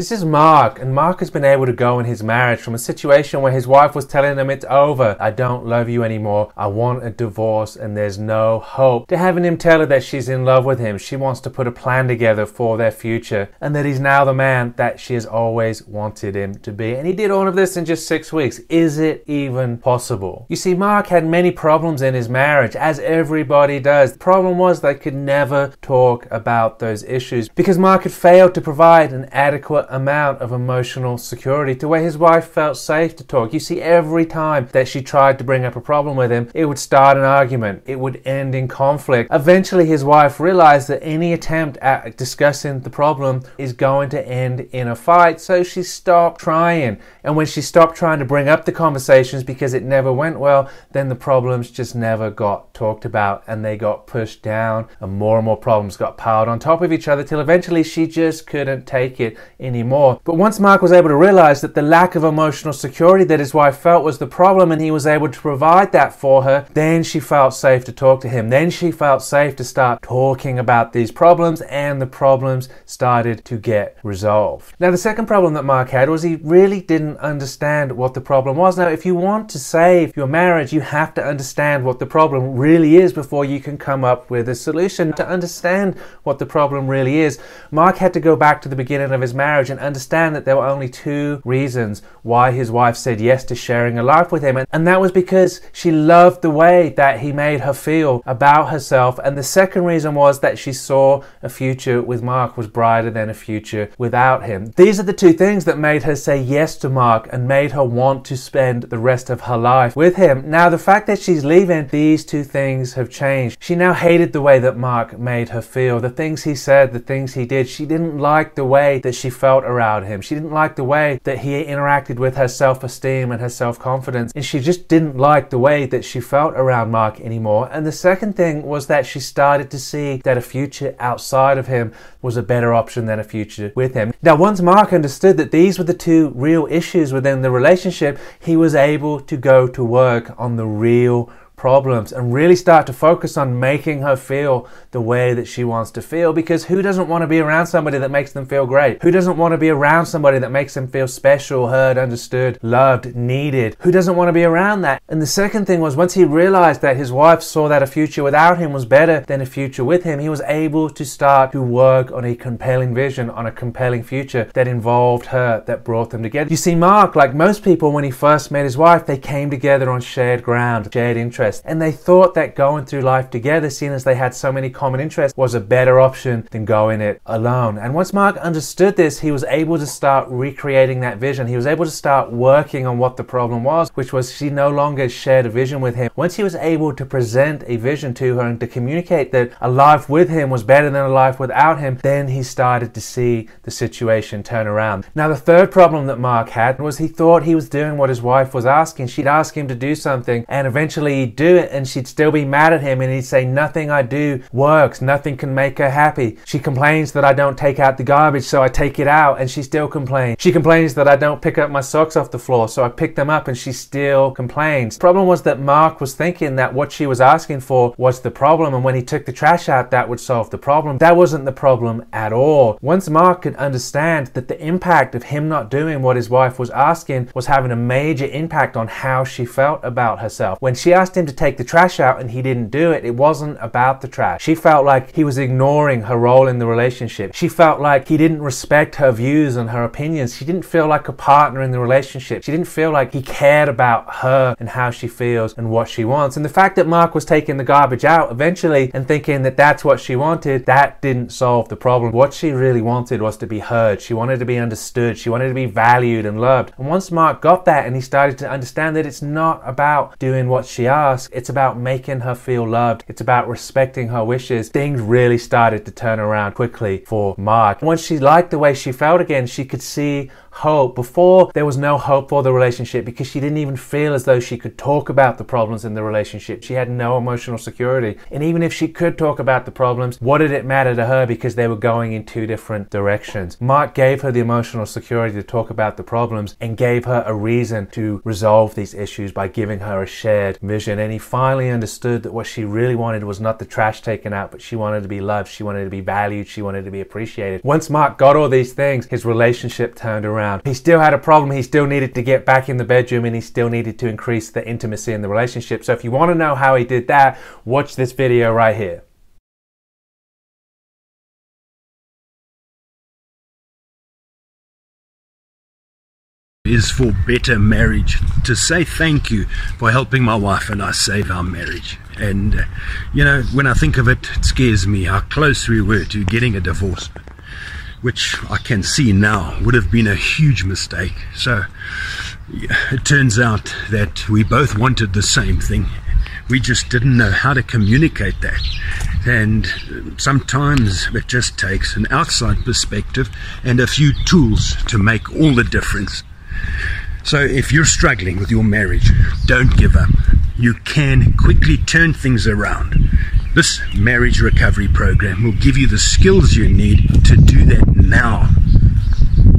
This is Mark, and Mark has been able to go in his marriage from a situation where his wife was telling him it's over, I don't love you anymore, I want a divorce, and there's no hope, to having him tell her that she's in love with him, she wants to put a plan together for their future, and that he's now the man that she has always wanted him to be. And he did all of this in just six weeks. Is it even possible? You see, Mark had many problems in his marriage, as everybody does. The problem was they could never talk about those issues because Mark had failed to provide an adequate amount of emotional security to where his wife felt safe to talk. You see, every time that she tried to bring up a problem with him, it would start an argument, it would end in conflict. Eventually, his wife realized that any attempt at discussing the problem is going to end in a fight, so she stopped trying. And when she stopped trying to bring up the conversations because it never went well, then the problems just never got talked about and they got pushed down, and more and more problems got piled on top of each other till eventually she just couldn't take it anymore. But once Mark was able to realize that the lack of emotional security that his wife felt was the problem and he was able to provide that for her, then she felt safe to talk to him. Then she felt safe to start talking about these problems and the problems started to get resolved. Now, the second problem that Mark had was he really didn't understand what the problem was. Now, if you want to save your marriage, you have to understand what the problem really is before you can come up with a solution. To understand what the problem really is, Mark had to go back to the beginning of his marriage and understand that there were only two reasons why his wife said yes to sharing a life with him. And, and that was because she loved the way that he made her feel about herself. And the second reason was that she saw a future with Mark was brighter than a future without him. These are the two things that made her say yes to Mark and made her want to spend the rest of her life with him. Now, the fact that she's leaving, these two things have changed. She now hated the way that Mark made her feel, the things he said, the things he did. She didn't like the way that she felt around him. She didn't like the way that he interacted with her self esteem and her self confidence. And she just didn't like the way that she felt around Mark anymore. And the second thing was that she started to see that a future outside of him was a better option than a future with him. Now, once Mark understood that these were the two real issues within the relationship, he was able to go to work on the real problems and really start to focus on making her feel the way that she wants to feel because who doesn't want to be around somebody that makes them feel great? Who doesn't want to be around somebody that makes them feel special, heard, understood, loved, needed? Who doesn't want to be around that? And the second thing was once he realized that his wife saw that a future without him was better than a future with him, he was able to start to work on a compelling vision, on a compelling future that involved her, that brought them together. You see, Mark, like most people when he first met his wife, they came together on shared ground, shared interests interest. And they thought that going through life together, seeing as they had so many common interests, was a better option than going it alone. And once Mark understood this, he was able to start recreating that vision. He was able to start working on what the problem was, which was she no longer shared a vision with him. Once he was able to present a vision to her and to communicate that a life with him was better than a life without him, then he started to see the situation turn around. Now, the third problem that Mark had was he thought he was doing what his wife was asking. She'd ask him to do something, and eventually he'd do it and she'd still be mad at him and he'd say, Nothing I do works. Nothing can make her happy. She complains that I don't take out the garbage, so I take it out and she still complains. She complains that I don't pick up my socks off the floor, so I pick them up and she still complains. The problem was that Mark was thinking that what she was asking for was the problem, and when he took the trash out, that would solve the problem. That wasn't the problem at all. Once Mark could understand that the impact of him not doing what his wife was asking was having a major impact on how she felt about herself. When she asked him to take the trash out and he didn't do it, it wasn't about the trash. She felt like he was ignoring her role in the relationship. She felt like he didn't respect her views and her opinions. She didn't feel like a partner in the relationship. She didn't feel like he cared about her and how she feels and what she wants. And the fact that Mark was taking the garbage out eventually and thinking that that's what she wanted, that didn't solve the problem. What she really wanted was to be heard. She wanted to be understood. She wanted to be valued and loved. And once Mark got that and he started to understand that it's not about doing what she asked, it's about making her feel loved. It's about respecting her wishes. Things really started to turn around quickly for Mark. Once she liked the way she felt again, she could see hope. Before, there was no hope for the relationship because she didn't even feel as though she could talk about the problems in the relationship. She had no emotional security. And even if she could talk about the problems, what did it matter to her because they were going in two different directions? Mark gave her the emotional security to talk about the problems and gave her a reason to resolve these issues by giving her a shared vision. And and he finally understood that what she really wanted was not the trash taken out, but she wanted to be loved, she wanted to be valued, she wanted to be appreciated. Once Mark got all these things, his relationship turned around. He still had a problem, he still needed to get back in the bedroom, and he still needed to increase the intimacy in the relationship. So if you want to know how he did that, watch this video right here. Is for better marriage to say thank you for helping my wife and I save our marriage. And, uh, you know, when I think of it, it scares me how close we were to getting a divorce, which I can see now would have been a huge mistake. So it turns out that we both wanted the same thing. We just didn't know how to communicate that. And sometimes it just takes an outside perspective and a few tools to make all the difference. So if you're struggling with your marriage, don't give up. You can quickly turn things around. This marriage recovery program will give you the skills you need to do that now.